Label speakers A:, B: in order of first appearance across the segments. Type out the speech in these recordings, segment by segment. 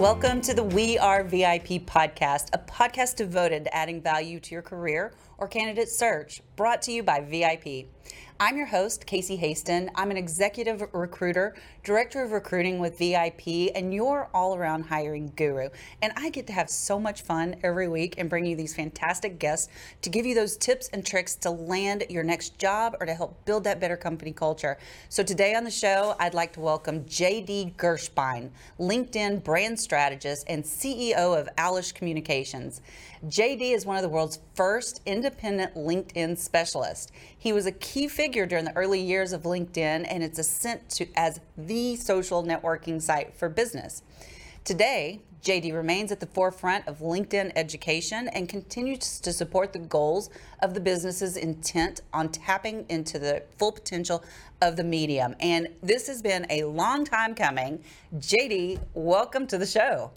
A: Welcome to the We Are VIP podcast, a podcast devoted to adding value to your career or candidate search, brought to you by VIP. I'm your host, Casey Hasten. I'm an executive recruiter, director of recruiting with VIP, and your all around hiring guru. And I get to have so much fun every week and bring you these fantastic guests to give you those tips and tricks to land your next job or to help build that better company culture. So today on the show, I'd like to welcome JD Gershbein, LinkedIn brand strategist and CEO of Owlish Communications. JD is one of the world's first independent LinkedIn specialists. He was a key figure during the early years of LinkedIn and its ascent to as the social networking site for business. Today, JD remains at the forefront of LinkedIn education and continues to support the goals of the business's intent on tapping into the full potential of the medium. And this has been a long time coming. JD, welcome to the show.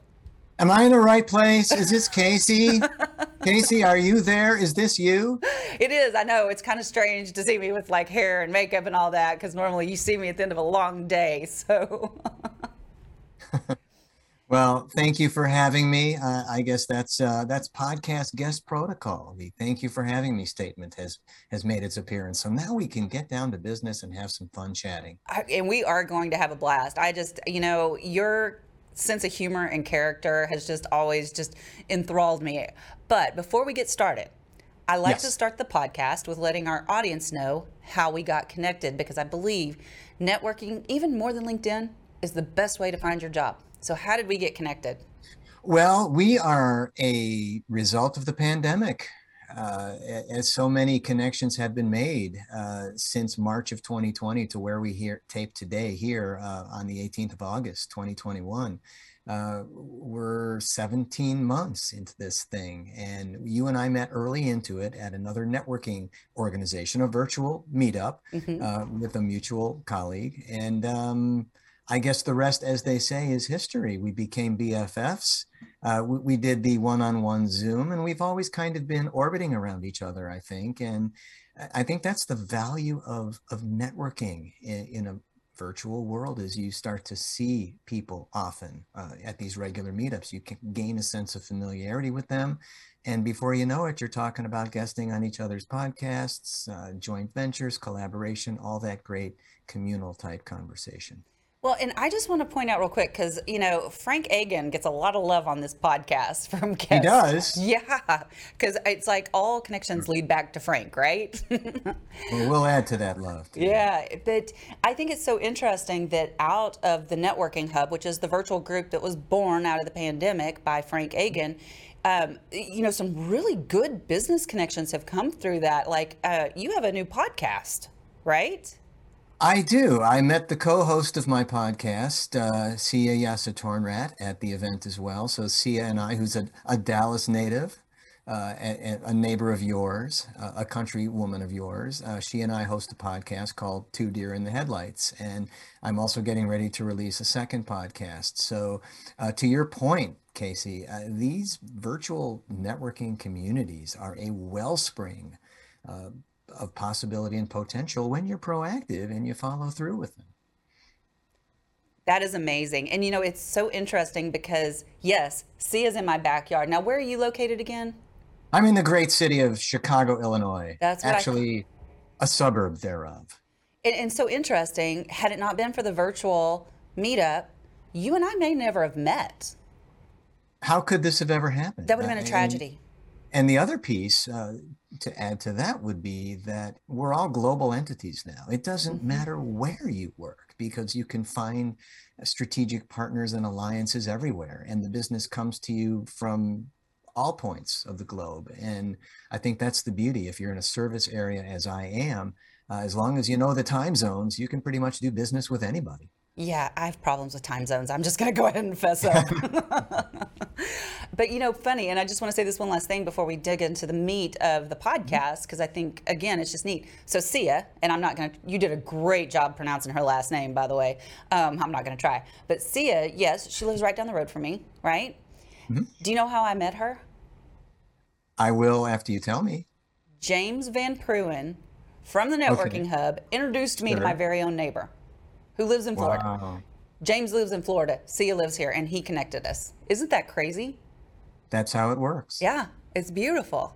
B: Am I in the right place? Is this Casey? Casey, are you there? Is this you?
A: It is. I know it's kind of strange to see me with like hair and makeup and all that because normally you see me at the end of a long day. So.
B: well, thank you for having me. Uh, I guess that's uh, that's podcast guest protocol. The "Thank you for having me" statement has has made its appearance. So now we can get down to business and have some fun chatting.
A: I, and we are going to have a blast. I just, you know, you're sense of humor and character has just always just enthralled me. But before we get started, I like yes. to start the podcast with letting our audience know how we got connected because I believe networking, even more than LinkedIn, is the best way to find your job. So, how did we get connected?
B: Well, we are a result of the pandemic uh, as so many connections have been made uh, since March of 2020 to where we here tape today here uh, on the 18th of August 2021. Uh, we're 17 months into this thing, and you and I met early into it at another networking organization, a virtual meetup mm-hmm. Uh, with a mutual colleague, and um, I guess the rest, as they say, is history. We became BFFs. Uh, we, we, did the one-on-one Zoom, and we've always kind of been orbiting around each other. I think, and I think that's the value of of networking in, in a virtual world is you start to see people often uh, at these regular meetups. You can gain a sense of familiarity with them. And before you know it, you're talking about guesting on each other's podcasts, uh, joint ventures, collaboration, all that great communal type conversation.
A: Well, and I just want to point out real quick because you know Frank Agan gets a lot of love on this podcast from guests.
B: He does,
A: yeah, because it's like all connections lead back to Frank, right?
B: well, we'll add to that love.
A: Yeah, but I think it's so interesting that out of the networking hub, which is the virtual group that was born out of the pandemic by Frank Agan. Um, you know, some really good business connections have come through that. Like, uh, you have a new podcast, right?
B: I do. I met the co-host of my podcast, uh, Sia Yasatornrat, at the event as well. So Sia and I, who's a, a Dallas native, uh, a, a, neighbor of yours, uh, a country woman of yours, uh, she and I host a podcast called Two Deer in the Headlights. And I'm also getting ready to release a second podcast. So uh, to your point, Casey, uh, these virtual networking communities are a wellspring uh, of possibility and potential when you're proactive and you follow through with them.
A: That is amazing. And you know, it's so interesting because, yes, C is in my backyard. Now, where are you located again?
B: I'm in the great city of Chicago, Illinois. That's actually I... a suburb thereof.
A: And, and so interesting, had it not been for the virtual meetup, you and I may never have met.
B: How could this have ever happened?
A: That would have been a tragedy.
B: And, the other piece, uh, to add to that would be that we're all global entities now. It doesn't mm-hmm. matter where you work because you can find strategic partners and alliances everywhere, and the business comes to you from all points of the globe. And I think that's the beauty. If you're in a service area, as I am, uh, as long as you know the time zones, you can pretty much do business with anybody.
A: Yeah, I have problems with time zones. I'm just going to go ahead and fess up. but you know, funny, and I just want to say this one last thing before we dig into the meat of the podcast, because I think, again, it's just neat. So, Sia, and I'm not going to, you did a great job pronouncing her last name, by the way. Um, I'm not going to try. But Sia, yes, she lives right down the road from me, right? Mm-hmm. Do you know how I met her?
B: I will after you tell me.
A: James Van Pruin from the Networking okay. Hub introduced me sure. to my very own neighbor who lives in Florida. Wow. James lives in Florida. Sia lives here, and he connected us. Isn't that crazy?
B: That's how it works.
A: Yeah, it's beautiful.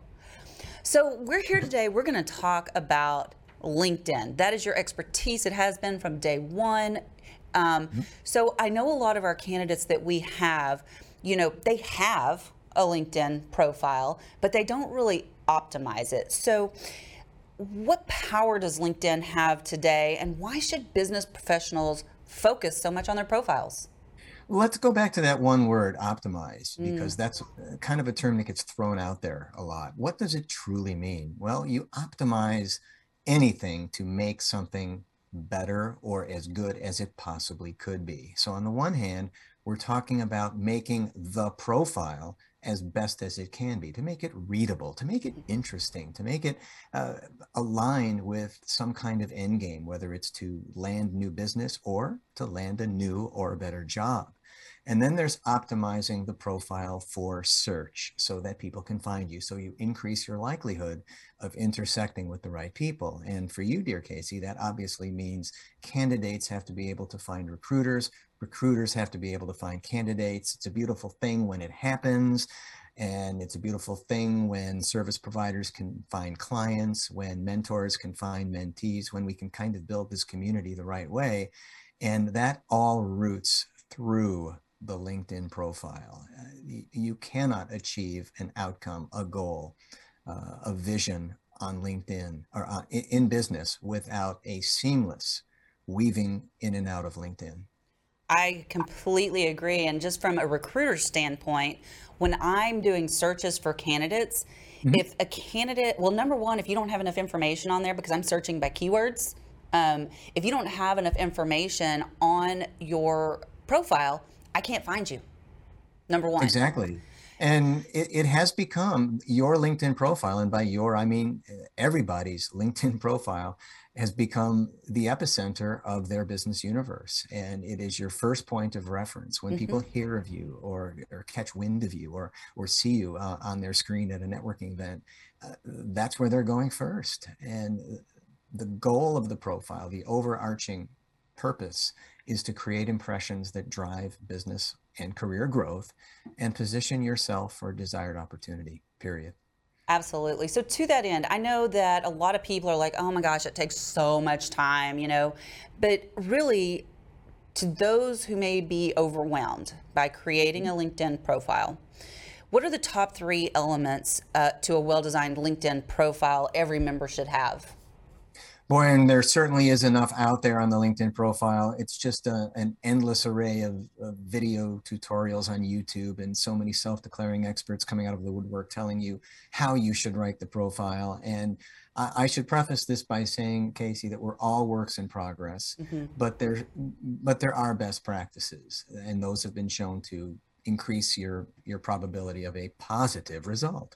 A: So, we're here today. We're going to talk about LinkedIn. That is your expertise. It has been from day one. Um, mm-hmm. So, I know a lot of our candidates that we have, you know, they have a LinkedIn profile, but they don't really optimize it. So, what power does LinkedIn have today, and why should business professionals focus so much on their profiles?
B: Let's go back to that one word, optimize, because mm. that's kind of a term that gets thrown out there a lot. What does it truly mean? Well, you optimize anything to make something better or as good as it possibly could be. So, on the one hand, we're talking about making the profile as best as it can be, to make it readable, to make it interesting, to make it uh, aligned with some kind of end game, whether it's to land new business or to land a new or a better job. And then there's optimizing the profile for search so that people can find you. So you increase your likelihood of intersecting with the right people. And for you, dear Casey, that obviously means candidates have to be able to find recruiters, recruiters have to be able to find candidates. It's a beautiful thing when it happens. And it's a beautiful thing when service providers can find clients, when mentors can find mentees, when we can kind of build this community the right way. And that all roots through the LinkedIn profile. Uh, you cannot achieve an outcome, a goal, uh, a vision on LinkedIn or uh, in business without a seamless weaving in and out of LinkedIn.
A: I completely agree. And just from a recruiter standpoint, when I'm doing searches for candidates, mm-hmm. if a candidate, well, number one, if you don't have enough information on there, because I'm searching by keywords, um, if you don't have enough information on your profile, I can't find you. Number one.
B: Exactly. And it, it has become your LinkedIn profile, and by your, I mean everybody's LinkedIn profile has become the epicenter of their business universe. And it is your first point of reference when mm-hmm. people hear of you or, or catch wind of you or, or see you uh, on their screen at a networking event. Uh, that's where they're going first. And the goal of the profile, the overarching purpose, is to create impressions that drive business and career growth and position yourself for desired opportunity, period.
A: Absolutely. So to that end, I know that a lot of people are like, "Oh my gosh, it takes so much time," you know, but really to those who may be overwhelmed by creating a LinkedIn profile, what are the top three elements uh, to a well designed LinkedIn profile every member should have?
B: Boy, and there certainly is enough out there on the LinkedIn profile. It's just a, an endless array of, of, video tutorials on YouTube and so many self declaring experts coming out of the woodwork telling you how you should write the profile. And I, I should preface this by saying, Casey, that we're all works in progress, mm-hmm. but, there, but there are best practices, and those have been shown to increase your, your probability of a positive result.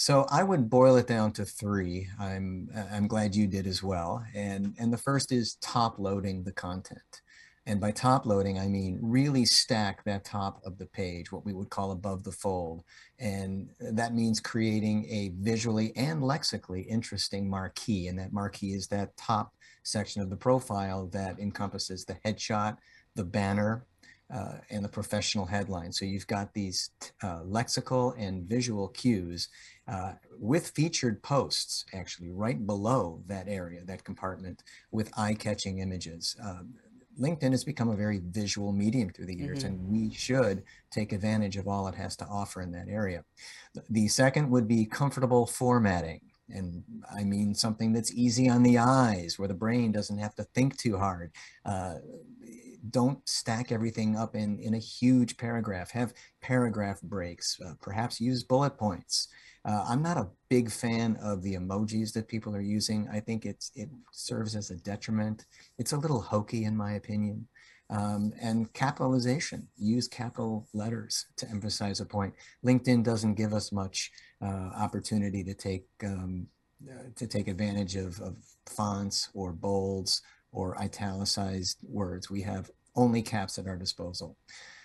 B: So I would boil it down to three. I'm I'm glad you did as well. And and the first is top loading the content. And by top loading, I mean really stack that top of the page, what we would call above the fold. And that means creating a visually and lexically interesting marquee. And that marquee is that top section of the profile that encompasses the headshot, the banner, uh, and the professional headline. So you've got these uh, lexical and visual cues uh, with featured posts actually right below that area, that compartment with eye-catching images. Um, LinkedIn has become a very visual medium through the years, mm-hmm. and we should take advantage of all it has to offer in that area. The second would be comfortable formatting. And I mean something that's easy on the eyes, where the brain doesn't have to think too hard. Uh, don't stack everything up in, in a huge paragraph. Have paragraph breaks. Uh, perhaps use bullet points. Uh, I'm not a big fan of the emojis that people are using. I think it's it serves as a detriment. It's a little hokey in my opinion. Um, and capitalization, use capital letters to emphasize a point. LinkedIn doesn't give us much uh, opportunity to take um, uh, to take advantage of, of fonts or bolds or italicized words. We have only caps at our disposal.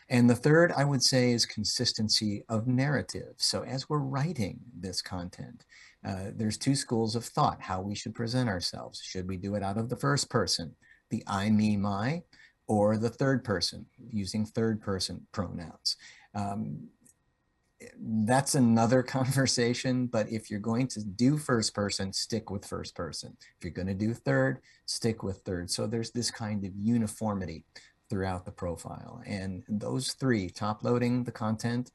B: And the third, I would say, is consistency of narrative. So as we're writing this content, uh, there's two schools of thought how we should present ourselves. Should we do it out of the first person, the I, me, my, or the third person, using third person pronouns? Um, that's another conversation. But if you're going to do first person, stick with first person. If you're going to do third, stick with third. So there's this kind of uniformity throughout the profile. And those three top loading the content,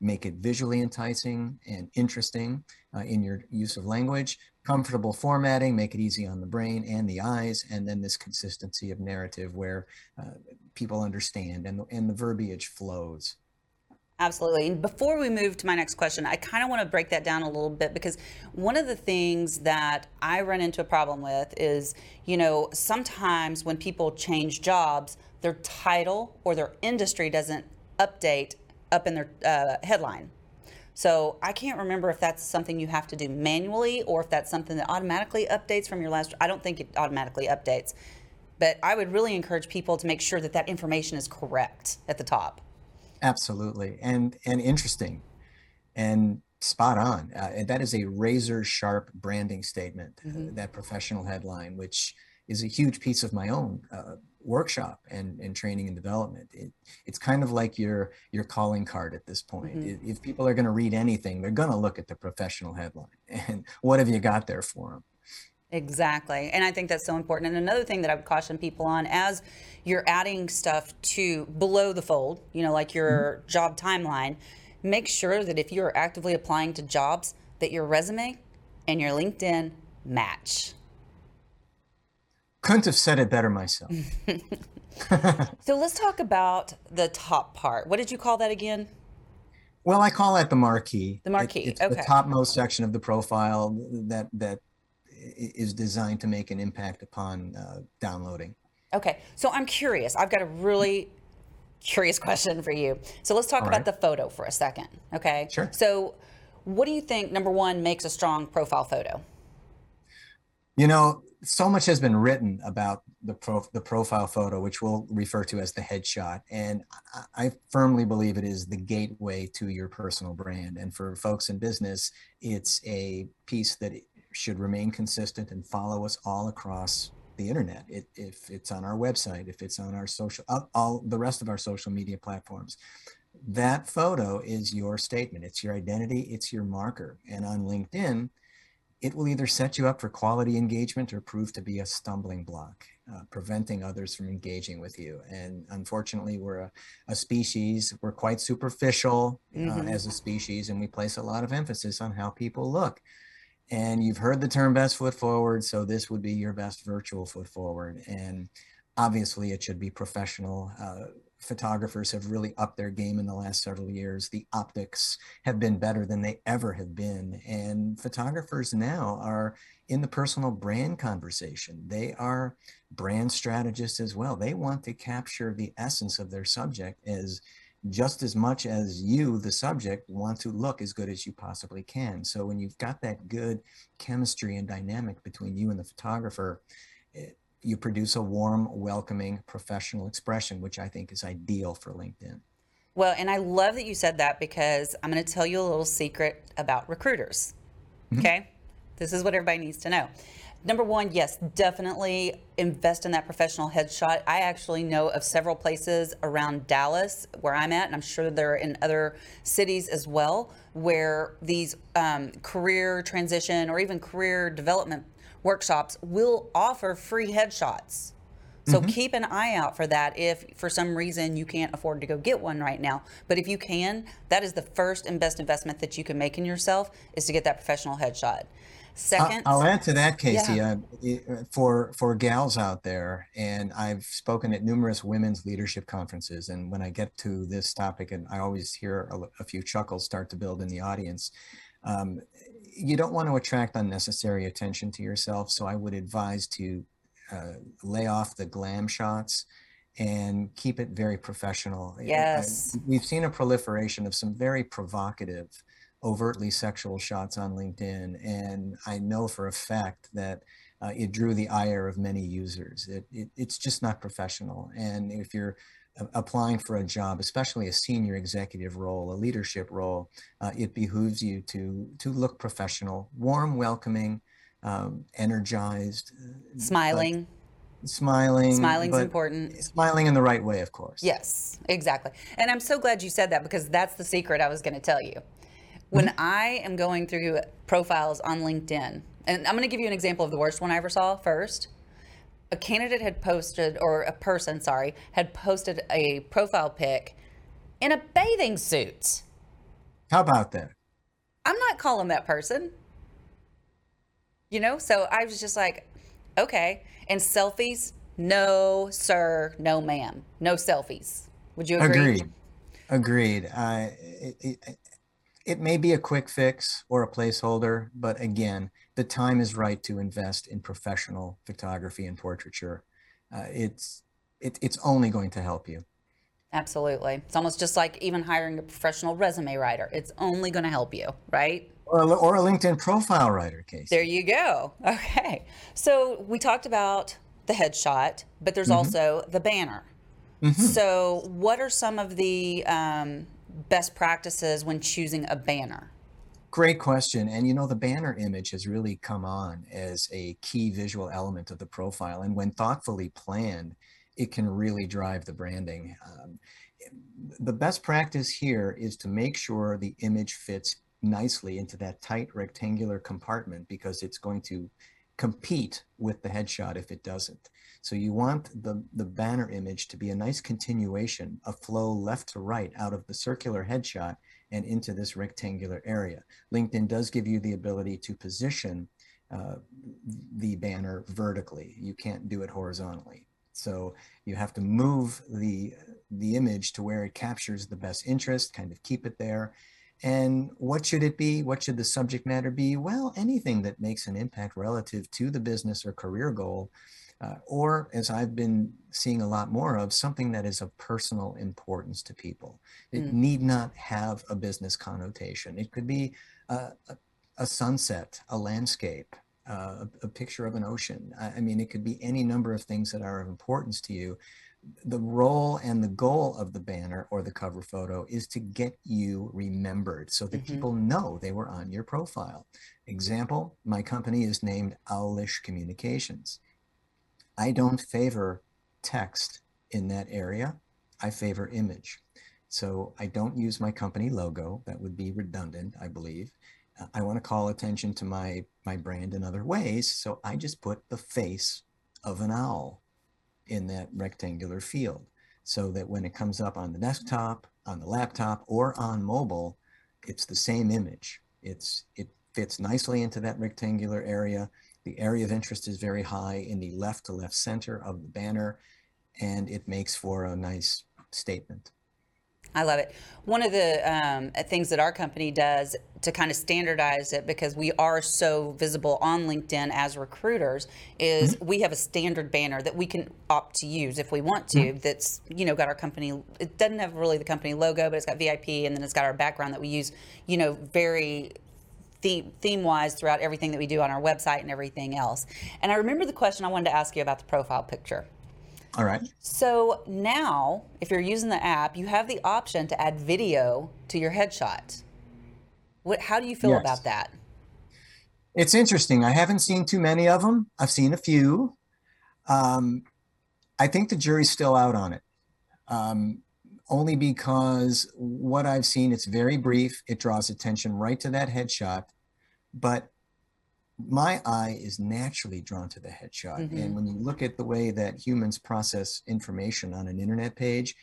B: make it visually enticing and interesting uh, in your use of language, comfortable formatting, make it easy on the brain and the eyes, and then this consistency of narrative where uh, people understand and and the verbiage flows.
A: Absolutely. And before we move to my next question, I kind of want to break that down a little bit because one of the things that I run into a problem with is, you know, sometimes when people change jobs, their title or their industry doesn't update up in their uh, headline. So I can't remember if that's something you have to do manually or if that's something that automatically updates from your last. I don't think it automatically updates, but I would really encourage people to make sure that that information is correct at the top.
B: Absolutely, and and interesting, and spot on. Uh, that is a razor sharp branding statement. Mm-hmm. Uh, that professional headline, which is a huge piece of my own uh, workshop and, and training and development. It, it's kind of like your your calling card at this point. Mm-hmm. If people are going to read anything, they're going to look at the professional headline and what have you got there for them.
A: Exactly. And I think that's so important. And another thing that I would caution people on as you're adding stuff to below the fold, you know, like your mm-hmm. job timeline, make sure that if you're actively applying to jobs, that your resume and your LinkedIn match.
B: Couldn't have said it better myself.
A: so let's talk about the top part. What did you call that again?
B: Well, I call that the marquee.
A: The marquee.
B: It, it's
A: okay.
B: the topmost section of the profile that that is designed to make an impact upon uh, downloading.
A: Okay, so I'm curious. I've got a really curious question for you. So let's talk All about right. the photo for a second. Okay.
B: Sure.
A: So, what do you think? Number one makes a strong profile photo.
B: You know, so much has been written about the pro, the profile photo, which we'll refer to as the headshot, and I, I firmly believe it is the gateway to your personal brand. And for folks in business, it's a piece that should remain consistent and follow us all across the internet. It, if it's on our website, if it's on our social, all the rest of our social media platforms, that photo is your statement. It's your identity. It's your marker. And on LinkedIn, it will either set you up for quality engagement or prove to be a stumbling block, uh, preventing others from engaging with you. And unfortunately, we're a, a species, we're quite superficial uh, mm-hmm. as a species, and we place a lot of emphasis on how people look. And you've heard the term best foot forward, so this would be your best virtual foot forward. And obviously, it should be professional. Uh, photographers have really upped their game in the last several years. The optics have been better than they ever have been. And photographers now are in the personal brand conversation. They are brand strategists as well. They want to capture the essence of their subject as just as much as you, the subject, want to look as good as you possibly can. So when you've got that good chemistry and dynamic between you and the photographer, you produce a warm, welcoming, professional expression, which I think is ideal for LinkedIn.
A: Well, and I love that you said that because I'm going to tell you a little secret about recruiters. Mm-hmm. Okay. This is what everybody needs to know number one, yes, definitely invest in that professional headshot. I actually know of several places around Dallas where I'm at, and I'm sure they're in other cities as well, where these um, career transition or even career development workshops will offer free headshots. So mm-hmm. keep an eye out for that if for some reason you can't afford to go get one right now. But if you can, that is the first and best investment that you can make in yourself is to get that professional headshot. Second,
B: I'll, add to that, Casey. Yeah. Uh, for for gals out there, and I've spoken at numerous women's leadership conferences. And when I get to this topic, and I always hear a, a few chuckles start to build in the audience. Um, you don't want to attract unnecessary attention to yourself, so I would advise to uh, lay off the glam shots and keep it very professional.
A: Yes.
B: I, we've seen a proliferation of some very provocative, overtly sexual shots on LinkedIn. And I know for a fact that uh, it drew the ire of many users. It, it, it's just not professional. And if you're applying for a job, especially a senior executive role, a leadership role, uh, it behooves you to to look professional, warm, welcoming, um, energized,
A: smiling.
B: Smiling.
A: Smiling's important.
B: Smiling in the right way, of course.
A: Yes, exactly. And I'm so glad you said that because that's the secret I was going to tell you. When mm-hmm. I am going through profiles on LinkedIn, and I'm going to give you an example of the worst one I ever saw first a candidate had posted, or a person, sorry, had posted a profile pic in a bathing suit.
B: How about that?
A: I'm not calling that person. You know, so I was just like, okay. And selfies, no, sir, no, ma'am, no selfies. Would you agree?
B: Agreed. Agreed. Uh, it, it, it may be a quick fix or a placeholder, but again, the time is right to invest in professional photography and portraiture. Uh, it's it, it's only going to help you.
A: Absolutely. It's almost just like even hiring a professional resume writer. It's only going to help you, right?
B: Or a, or a LinkedIn profile writer case.
A: There you go. Okay. So we talked about the headshot, but there's mm-hmm. also the banner. Mm-hmm. So, what are some of the um, best practices when choosing a banner?
B: Great question. And you know, the banner image has really come on as a key visual element of the profile. And when thoughtfully planned, it can really drive the branding. Um, the best practice here is to make sure the image fits nicely into that tight rectangular compartment because it's going to compete with the headshot if it doesn't. So you want the, the banner image to be a nice continuation, a flow left to right out of the circular headshot and into this rectangular area. LinkedIn does give you the ability to position uh, the banner vertically. You can't do it horizontally. So you have to move the, the image to where it captures the best interest, kind of keep it there. And what should it be? What should the subject matter be? Well, anything that makes an impact relative to the business or career goal, uh, or as I've been seeing a lot more of, something that is of personal importance to people. It mm. need not have a business connotation. It could be a, a sunset, a landscape, uh, a, a, picture of an ocean. I, I mean, it could be any number of things that are of importance to you the role and the goal of the banner or the cover photo is to get you remembered so that mm-hmm. people know they were on your profile. Example, my company is named Owlish Communications. I don't favor text in that area. I favor image. So I don't use my company logo. That would be redundant, I believe. I want to call attention to my, my brand in other ways. So I just put the face of an owl in that rectangular field so that when it comes up on the desktop, on the laptop, or on mobile, it's the same image. It's It fits nicely into that rectangular area. The area of interest is very high in the left to left center of the banner, and it makes for a nice statement.
A: I love it. One of the um, things that our company does to kind of standardize it because we are so visible on LinkedIn as recruiters is mm-hmm. we have a standard banner that we can opt to use if we want to. Mm-hmm. That's you know got our company. It doesn't have really the company logo, but it's got VIP and then it's got our background that we use. You know, very theme, theme wise throughout everything that we do on our website and everything else. And I remember the question I wanted to ask you about the profile picture.
B: All right.
A: So now, if you're using the app, you have the option to add video to your headshot. What, how do you feel yes. about that?
B: It's interesting. I haven't seen too many of them. I've seen a few. Um, I think the jury's still out on it. Um, only because what I've seen, it's very brief. It draws attention right to that headshot, but my eye is naturally drawn to the headshot. Mm-hmm. And when you look at the way that humans process information on an internet page,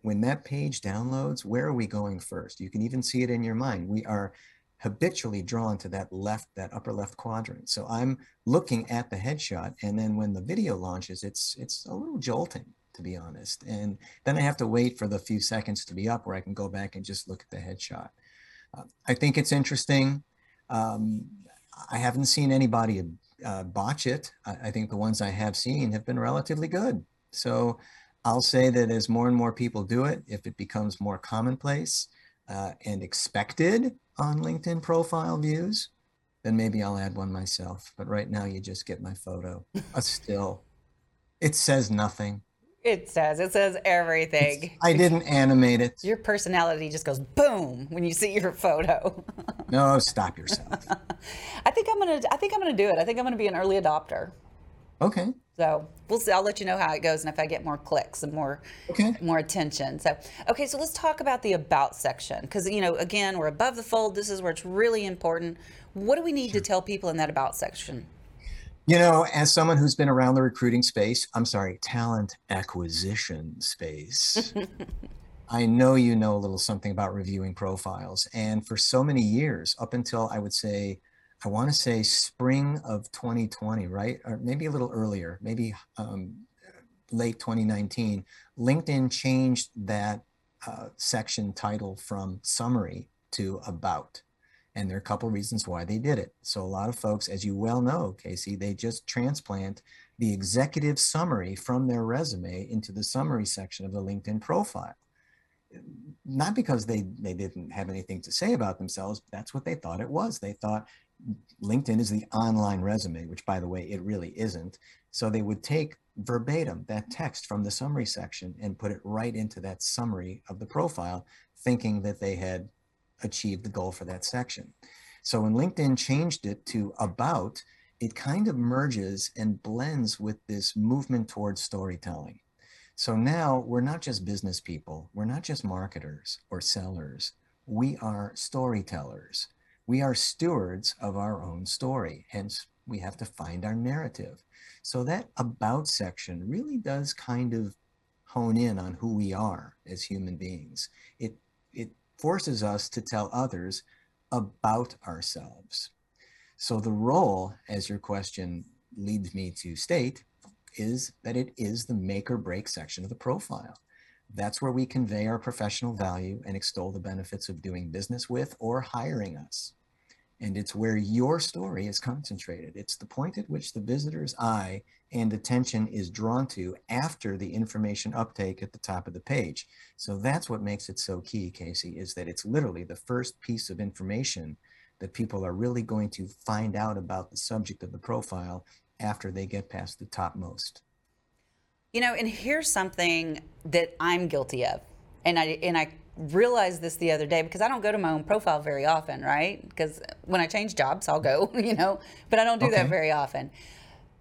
B: when that page downloads, where are we going first? You can even see it in your mind. We are habitually drawn to that left, that upper left quadrant. So I'm looking at the headshot, and then when the video launches, it's it's a little jolting, to be honest. And then I have to wait for the few seconds to be up where I can go back and just look at the headshot. Uh, I think it's interesting. Um, I haven't seen anybody uh, botch it. I, I, think the ones I have seen have been relatively good. So I'll say that as more and more people do it, if it becomes more commonplace uh, and expected on LinkedIn profile views, then maybe I'll add one myself. But right now, you just get my photo, a still. It says nothing.
A: It says it says everything.
B: It's, I didn't animate it.
A: Your personality just goes boom when you see your photo.
B: no, stop yourself.
A: I think I'm gonna. I think I'm gonna do it. I think I'm gonna be an early adopter.
B: Okay.
A: So we'll see. I'll let you know how it goes and if I get more clicks and more
B: okay.
A: more attention. So okay, so let's talk about the about section because you know again we're above the fold. This is where it's really important. What do we need sure. to tell people in that about section?
B: You know, as someone who's been around the recruiting space, I'm sorry, talent acquisition space. I know you know a little something about reviewing profiles. And for so many years, up until I would say, I want to say spring of 2020, right? Or maybe a little earlier, maybe um, late 2019, LinkedIn changed that uh, section title from summary to about. And there are a couple of reasons why they did it. So a lot of folks, as you well know, Casey, they just transplant the executive summary from their resume into the summary section of the LinkedIn profile. Not because they, they didn't have anything to say about themselves, that's what they thought it was. They thought LinkedIn is the online resume, which by the way, it really isn't. So they would take verbatim that text from the summary section and put it right into that summary of the profile, thinking that they had achieved the goal for that section. So when LinkedIn changed it to about, it kind of merges and blends with this movement towards storytelling. So now we're not just business people, we're not just marketers or sellers, we are storytellers. We are stewards of our own story, hence, we have to find our narrative. So that about section really does kind of hone in on who we are as human beings. It it forces us to tell others about ourselves. So the role, as your question leads me to state, is that it is the make or break section of the profile. That's where we convey our professional value and extol the benefits of doing business with or hiring us. And it's where your story is concentrated. It's the point at which the visitor's eye and attention is drawn to after the information uptake at the top of the page. So that's what makes it so key, Casey, is that it's literally the first piece of information that people are really going to find out about the subject of the profile after they get past the topmost.
A: You know, and here's something that I'm guilty of. And I and I realized this the other day because I don't go to my own profile very often, right? Because when I change jobs, I'll go, you know, but I don't do okay. that very often.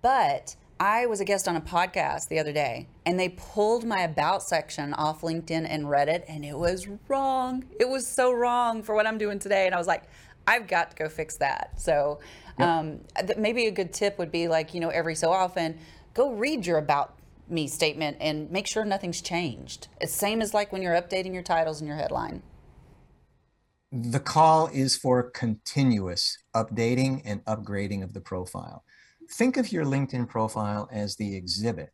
A: But I was a guest on a podcast the other day and they pulled my about section off LinkedIn and read it and it was wrong. It was so wrong for what I'm doing today. And I was like, I've got to go fix that. So yep. um, th- maybe a good tip would be like, you know, every so often, go read your about me statement and make sure nothing's changed. It's same as like when you're updating your titles and your headline.
B: The call is for continuous updating and upgrading of the profile. Think of your LinkedIn profile as the exhibit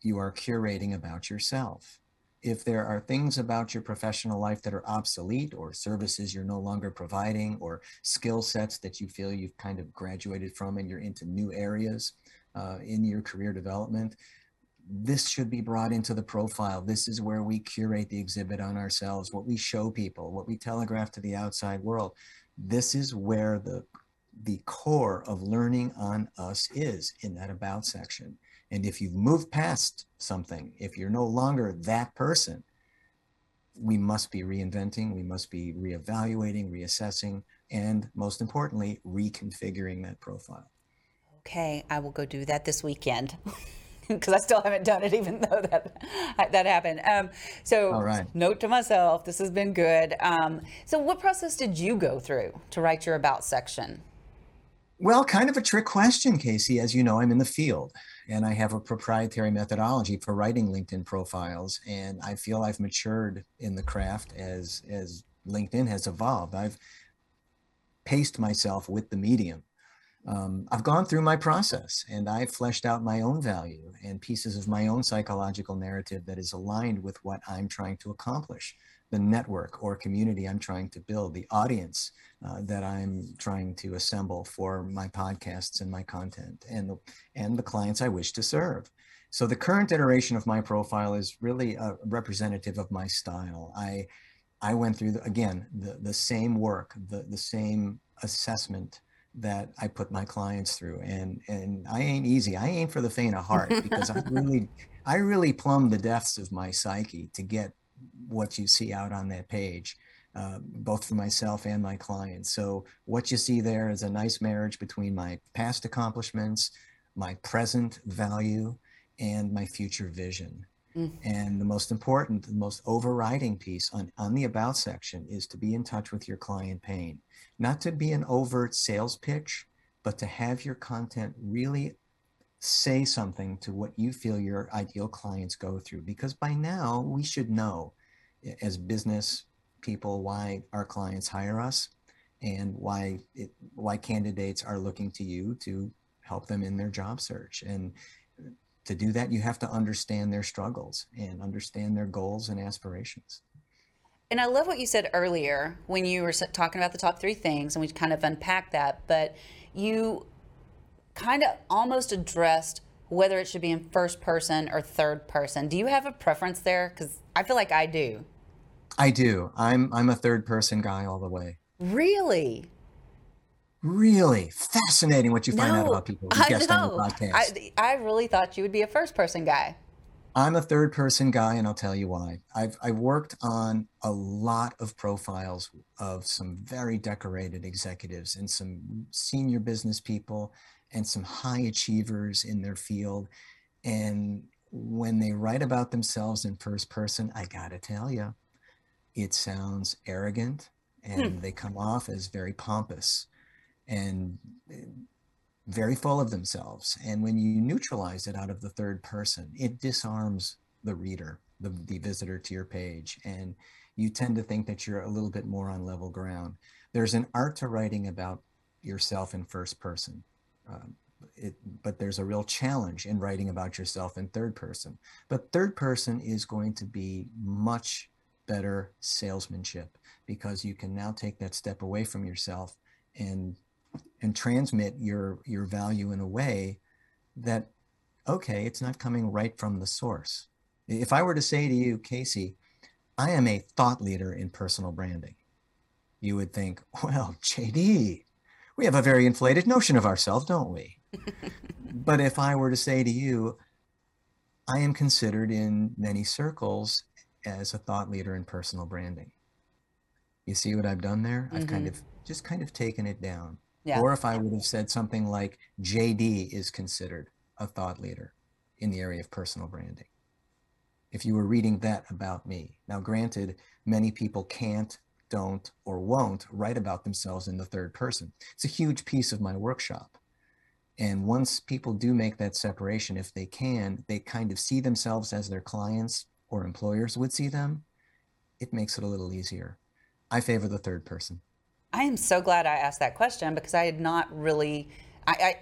B: you are curating about yourself. If there are things about your professional life that are obsolete or services you're no longer providing or skill sets that you feel you've kind of graduated from and you're into new areas uh, in your career development, this should be brought into the profile. This is where we curate the exhibit on ourselves, what we show people, what we telegraph to the outside world. This is where the the core of learning on us is in that about section. And if you've moved past something, if you're no longer that person, we must be reinventing, we must be reevaluating, reassessing, and most importantly, reconfiguring that profile.
A: Okay, I will go do that this weekend. because I still haven't done it, even though that that happened. Um, so,
B: right.
A: note to myself: this has been good. Um, so, what process did you go through to write your about section?
B: Well, kind of a trick question, Casey. As you know, I'm in the field and I have a proprietary methodology for writing LinkedIn profiles, and I feel I've matured in the craft as as LinkedIn has evolved. I've paced myself with the medium um, I've gone through my process and I've fleshed out my own value and pieces of my own psychological narrative that is aligned with what I'm trying to accomplish, the network or community I'm trying to build, the audience uh, that I'm trying to assemble for my podcasts and my content, and the, and the clients I wish to serve. So the current iteration of my profile is really a representative of my style. I I went through the, again the the same work, the the same assessment that I put my clients through, and and I ain't easy. I ain't for the faint of heart because I really I really plumb the depths of my psyche to get what you see out on that page. Uh, both for myself and my clients. So what you see there is a nice marriage between my past accomplishments, my present value, and my future vision. And the most important, the most overriding piece on, on the about section is to be in touch with your client pain, not to be an overt sales pitch, but to have your content really say something to what you feel your ideal clients go through. Because by now we should know as business people why our clients hire us and why it, why candidates are looking to you to help them in their job search. And to do that, you have to understand their struggles and understand their goals and aspirations.
A: And I love what you said earlier when you were talking about the top three things, and we kind of unpacked that. But you kind of almost addressed whether it should be in first person or third person. Do you have a preference there? Because I feel like I do.
B: I do. I'm I'm a third person guy all the way.
A: Really?
B: Really fascinating what you find no, out about people
A: who guest on the podcast. I, I really thought you would be a first person guy.
B: I'm a third person guy, and I'll tell you why. I've I worked on a lot of profiles of some very decorated executives and some senior business people and some high achievers in their field. And when they write about themselves in first person, I gotta tell you, it sounds arrogant and hmm. they come off as very pompous and eh, very full of themselves. And when you neutralize it out of the third person, it disarms the reader, the, the visitor to your page. And you tend to think that you're a little bit more on level ground. There's an art to writing about yourself in first person. Um, it, but there's a real challenge in writing about yourself in third person. But third person is going to be much better salesmanship because you can now take that step away from yourself and and transmit your your value in a way that okay it's not coming right from the source if i were to say to you casey i am a thought leader in personal branding you would think well jd we have a very inflated notion of ourselves don't we but if i were to say to you i am considered in many circles as a thought leader in personal branding you see what i've done there mm-hmm. i've kind mm-hmm. of just kind of taken it down yeah. Or if I would have said something like JD is considered a thought leader in the area of personal branding. If you were reading that about me. Now, granted, many people can't, don't, or won't write about themselves in the third person. It's a huge piece of my workshop. And once people do make that separation, if they can, they kind of see themselves as their clients or employers would see them, it makes it a little easier. I favor the third person.
A: I am so glad I asked that question because I had not really. I, I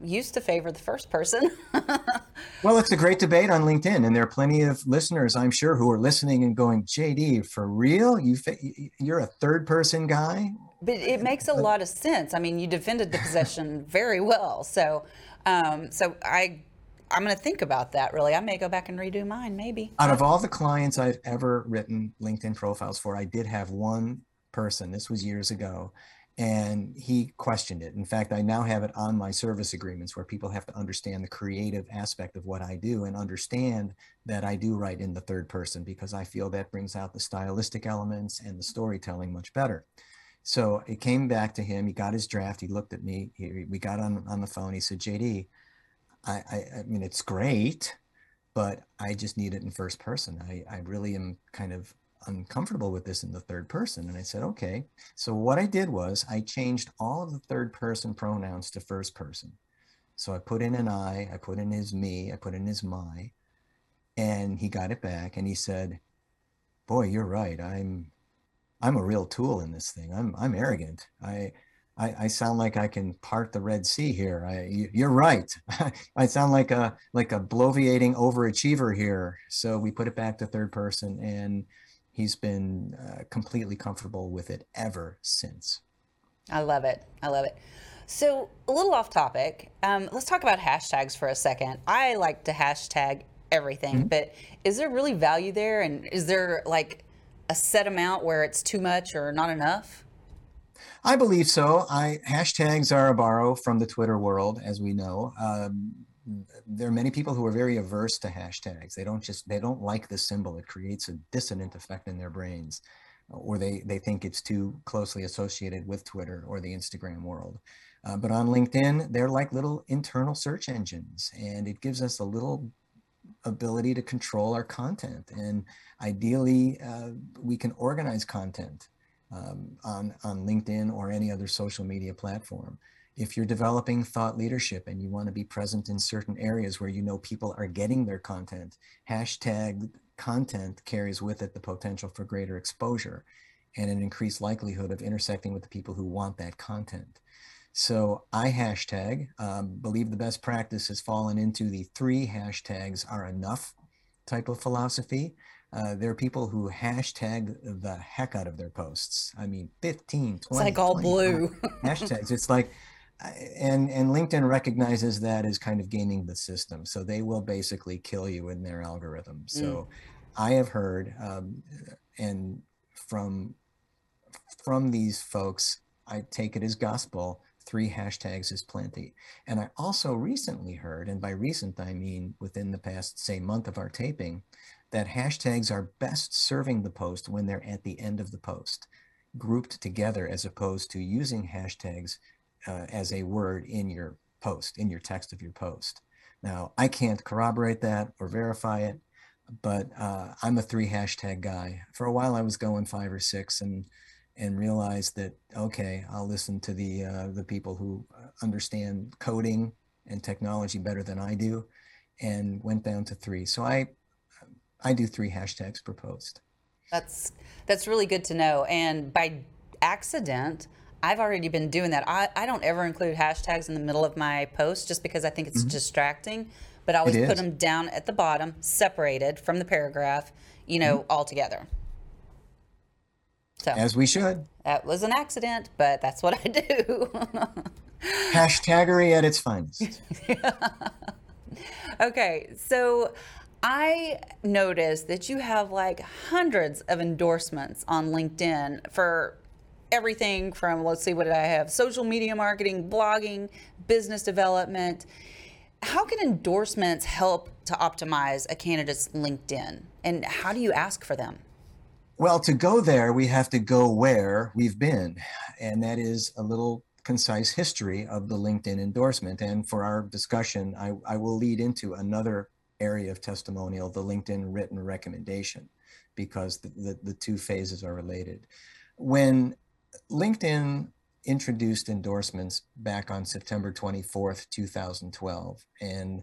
A: used to favor the first person.
B: well, it's a great debate on LinkedIn, and there are plenty of listeners, I'm sure, who are listening and going, "JD, for real? You you're a third person guy?"
A: But it makes a lot of sense. I mean, you defended the position very well, so um, so I. I'm going to think about that really. I may go back and redo mine, maybe.
B: Out of all the clients I've ever written LinkedIn profiles for, I did have one person. This was years ago. And he questioned it. In fact, I now have it on my service agreements where people have to understand the creative aspect of what I do and understand that I do write in the third person because I feel that brings out the stylistic elements and the storytelling much better. So it came back to him. He got his draft. He looked at me. He, we got on, on the phone. He said, JD, I, I, I mean, it's great, but I just need it in first person. I, I really am kind of uncomfortable with this in the third person. And I said, okay. So what I did was I changed all of the third person pronouns to first person. So I put in an I, I put in his me, I put in his my, and he got it back and he said, boy, you're right. I'm, I'm a real tool in this thing. I'm, I'm arrogant. I, I, I sound like I can part the Red Sea here. I, you're right. I sound like a like a bloviating overachiever here. So we put it back to third person, and he's been uh, completely comfortable with it ever since.
A: I love it. I love it. So, a little off topic, um, let's talk about hashtags for a second. I like to hashtag everything, mm-hmm. but is there really value there? And is there like a set amount where it's too much or not enough?
B: I believe so. I hashtags are a borrow from the Twitter world, as we know. Um, there are many people who are very averse to hashtags. They don't just they don't like the symbol. It creates a dissonant effect in their brains, or they they think it's too closely associated with Twitter or the Instagram world. Uh, but on LinkedIn, they're like little internal search engines, and it gives us a little ability to control our content. And ideally, uh, we can organize content um, on, on LinkedIn or any other social media platform. If you're developing thought leadership and you want to be present in certain areas where you know people are getting their content, hashtag content carries with it the potential for greater exposure and an increased likelihood of intersecting with the people who want that content. So I hashtag, um, believe the best practice has fallen into the three hashtags are enough type of philosophy. Uh, there are people who hashtag the heck out of their posts. I mean, 15, 20. It's
A: like all blue.
B: hashtags. It's like, and, and LinkedIn recognizes that as kind of gaming the system. So they will basically kill you in their algorithm. So mm. I have heard, um, and from, from these folks, I take it as gospel three hashtags is plenty. And I also recently heard, and by recent I mean within the past, say, month of our taping, that hashtags are best serving the post when they're at the end of the post, grouped together as opposed to using hashtags uh, as a word in your post, in your text of your post. Now, I can't corroborate that or verify it, but uh, I'm a three hashtag guy. For a while, I was going five or six, and and realized that okay, I'll listen to the uh, the people who uh, understand coding and technology better than I do, and went down to three. So I I do three hashtags per post.
A: That's that's really good to know. And by accident, I've already been doing that. I, I don't ever include hashtags in the middle of my post just because I think it's mm-hmm. distracting. But I always put them down at the bottom, separated from the paragraph, you know, mm-hmm. all together.
B: So as we should.
A: That was an accident, but that's what I do.
B: Hashtaggery at its finest.
A: okay, so I noticed that you have like hundreds of endorsements on LinkedIn for everything from let's see what did I have social media marketing, blogging, business development. How can endorsements help to optimize a candidate's LinkedIn and how do you ask for them?
B: Well, to go there, we have to go where we've been, and that is a little concise history of the LinkedIn endorsement. And for our discussion, I, I will lead into another area of testimonial, the LinkedIn written recommendation, because the, the, the two phases are related. When LinkedIn introduced endorsements back on September 24th, 2012, and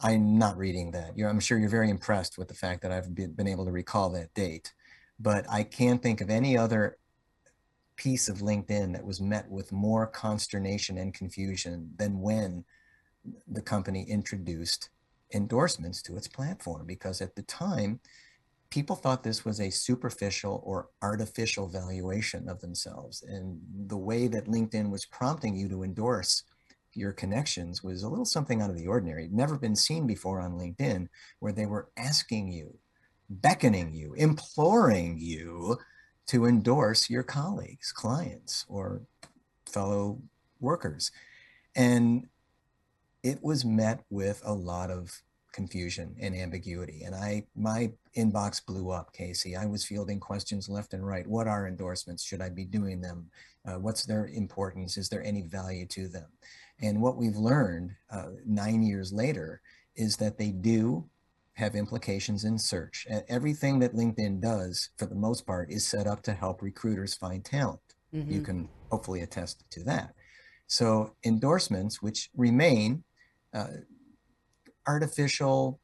B: I'm not reading that. You're, I'm sure you're very impressed with the fact that I've been, been able to recall that date but I can't think of any other piece of LinkedIn that was met with more consternation and confusion than when the company introduced endorsements to its platform. Because at the time, people thought this was a superficial or artificial valuation of themselves. And the way that LinkedIn was prompting you to endorse your connections was a little something out of the ordinary. Never been seen before on LinkedIn, where they were asking you beckoning you, imploring you to endorse your colleagues, clients, or fellow workers. And it was met with a lot of confusion and ambiguity. And I, my inbox blew up, Casey. I was fielding questions left and right. What are endorsements? Should I be doing them? Uh, what's their importance? Is there any value to them? And what we've learned uh, nine years later is that they do have implications in search. Everything that LinkedIn does, for the most part, is set up to help recruiters find talent. Mm-hmm. You can hopefully attest to that. So, endorsements, which remain uh, artificial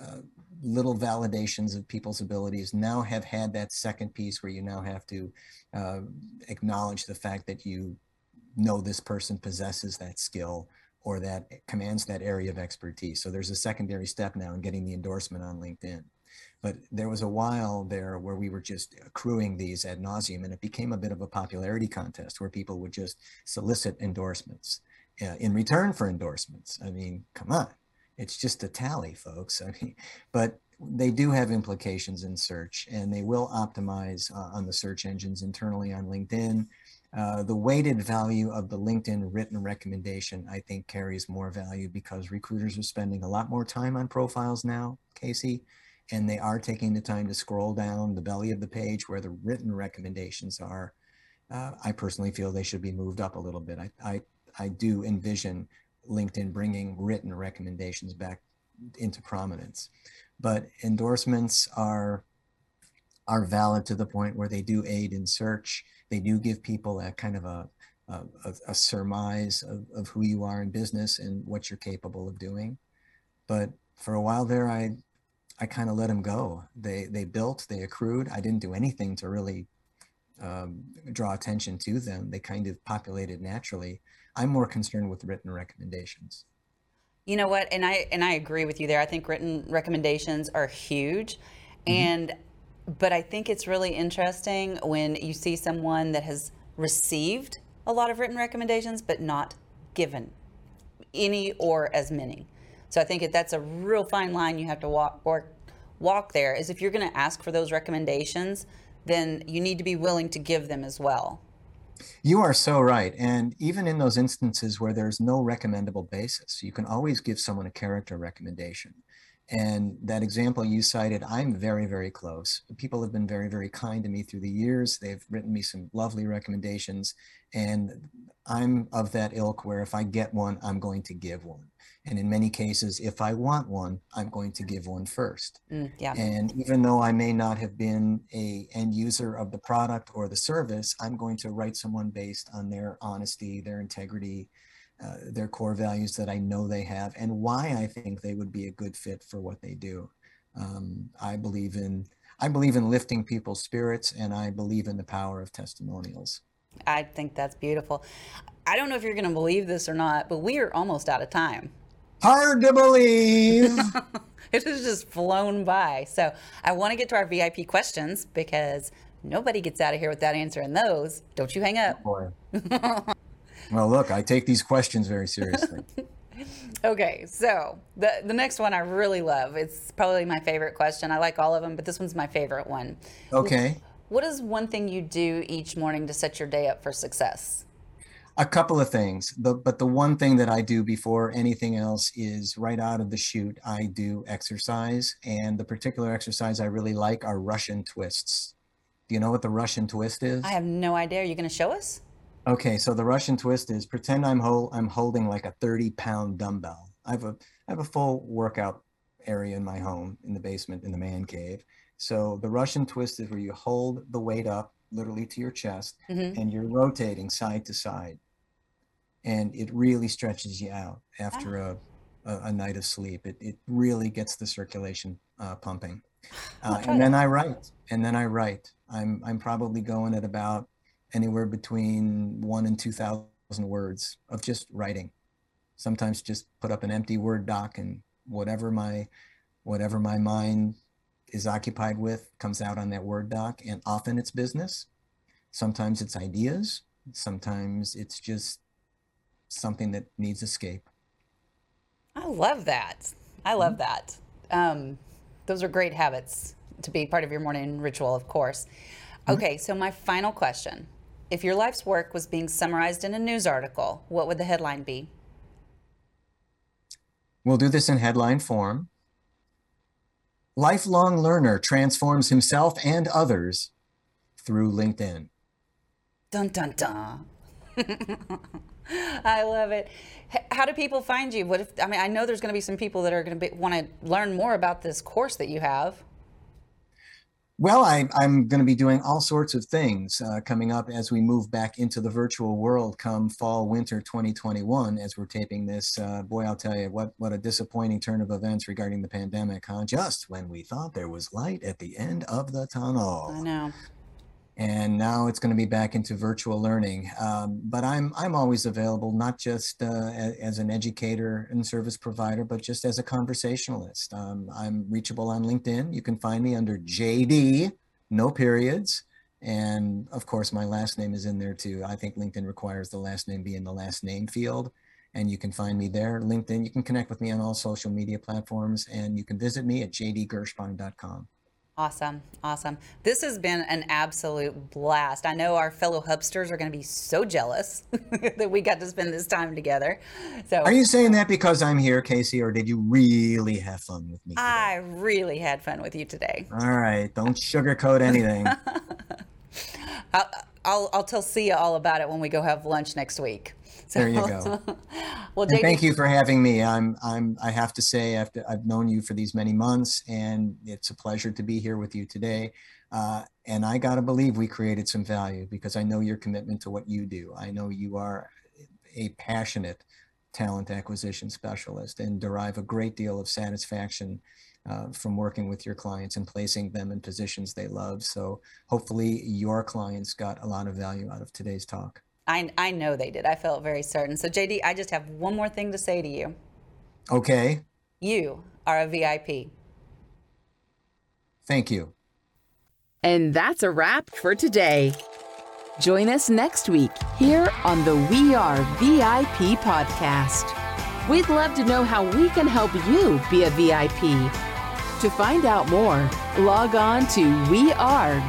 B: uh, little validations of people's abilities, now have had that second piece where you now have to uh, acknowledge the fact that you know this person possesses that skill or that commands that area of expertise. So there's a secondary step now in getting the endorsement on LinkedIn. But there was a while there where we were just accruing these ad nauseum, and it became a bit of a popularity contest where people would just solicit endorsements uh, in return for endorsements. I mean, come on, it's just a tally, folks. I mean, but they do have implications in search, and they will optimize uh, on the search engines internally on LinkedIn. Uh, the weighted value of the LinkedIn written recommendation, I think, carries more value because recruiters are spending a lot more time on profiles now, Casey, and they are taking the time to scroll down the belly of the page where the written recommendations are. Uh, I personally feel they should be moved up a little bit. I, I, I do envision LinkedIn bringing written recommendations back into prominence, but endorsements are are valid to the point where they do aid in search they do give people a kind of a, a, a surmise of, of who you are in business and what you're capable of doing. But for a while there, I, I kind of let them go. They, they built, they accrued. I didn't do anything to really um, draw attention to them. They kind of populated naturally. I'm more concerned with written recommendations.
A: You know what? And I and I agree with you there. I think written recommendations are huge. Mm-hmm. And but I think it's really interesting when you see someone that has received a lot of written recommendations but not given any or as many. So I think that's a real fine line you have to walk or walk there is if you're going to ask for those recommendations, then you need to be willing to give them as well.
B: You are so right. And even in those instances where there's no recommendable basis, you can always give someone a character recommendation. And that example you cited, I'm very, very close. People have been very, very kind to me through the years. They've written me some lovely recommendations. And I'm of that ilk where if I get one, I'm going to give one. And in many cases, if I want one, I'm going to give one first. Mm, yeah. And even though I may not have been a end user of the product or the service, I'm going to write someone based on their honesty, their integrity, uh, their core values that I know they have and why I think they would be a good fit for what they do. Um, I believe in I believe in lifting people's spirits and I believe in the power of testimonials.
A: I think that's beautiful. I don't know if you're going to believe this or not, but we are almost out of time.
B: Hard to believe.
A: it has just flown by. So I want to get to our VIP questions because nobody gets out of here without answering those. Don't you hang up.
B: Oh Well, look, I take these questions very seriously.
A: okay, so the the next one I really love. It's probably my favorite question. I like all of them, but this one's my favorite one.
B: Okay.
A: What is one thing you do each morning to set your day up for success?
B: A couple of things, the, but the one thing that I do before anything else is right out of the chute, I do exercise. And the particular exercise I really like are Russian twists. Do you know what the Russian twist is?
A: I have no idea. Are you going to show us?
B: Okay, so the Russian twist is pretend I'm hold, I'm holding like a 30 pound dumbbell. I have a I have a full workout area in my home in the basement in the man cave. So the Russian twist is where you hold the weight up literally to your chest mm-hmm. and you're rotating side to side. And it really stretches you out after ah. a, a, a, night of sleep. It, it really gets the circulation uh, pumping. Uh, and then I write, and then I write. I'm I'm probably going at about anywhere between one and 2,000 words of just writing. Sometimes just put up an empty Word doc and whatever my whatever my mind is occupied with comes out on that Word doc. And often it's business. Sometimes it's ideas. Sometimes it's just something that needs escape.
A: I love that. I love mm-hmm. that. Um, those are great habits to be part of your morning ritual, of course. Mm-hmm. Okay, so my final question if your life's work was being summarized in a news article, what would the headline be?
B: We'll do this in headline form. Lifelong learner transforms himself and others through LinkedIn.
A: Dun dun dun. I love it. How do people find you? What if I mean I know there's going to be some people that are going to want to learn more about this course that you have.
B: Well, I, am going to be doing all sorts of things uh, coming up as we move back into the virtual world come fall, winter 2021. As we're taping this, uh, boy, I'll tell you what, what a disappointing turn of events regarding the pandemic, huh? Just when we thought there was light at the end of the tunnel.
A: I know.
B: And now it's going to be back into virtual learning. Um, but I'm I'm always available, not just uh, as, an educator and service provider, but just as a conversationalist. Um, I'm reachable on LinkedIn. You can find me under JD, no periods, and of course my last name is in there too. I think LinkedIn requires the last name be in the last name field. And you can find me there, LinkedIn. You can connect with me on all social media platforms, and you can visit me at jdgershbein.com.
A: Awesome. Awesome. This has been an absolute blast. I know our fellow hubsters are going to be so jealous that we got to spend this time together. So
B: Are you saying that because I'm here, Casey, or did you really have fun with me? Today?
A: I really had fun with you today.
B: All right. Don't sugarcoat anything.
A: I'll, I'll, I'll tell Sia all about it when we go have lunch next week.
B: So, there you go. well, JD, thank you for having me. I'm, I'm, I have to say, after I've known you for these many months, and it's a pleasure to be here with you today. Uh, and I got to believe we created some value because I know your commitment to what you do. I know you are a passionate talent acquisition specialist and derive a great deal of satisfaction uh, from working with your clients and placing them in positions they love. So hopefully your clients got a lot of value out of today's talk.
A: I, I know they did. I felt very certain. So, JD, I just have one more thing to say to you.
B: Okay.
A: You are a VIP.
B: Thank you.
C: And that's a wrap for today. Join us next week here on the We Are VIP podcast. We'd love to know how we can help you be a VIP. To find out more, log on to wearevip.com.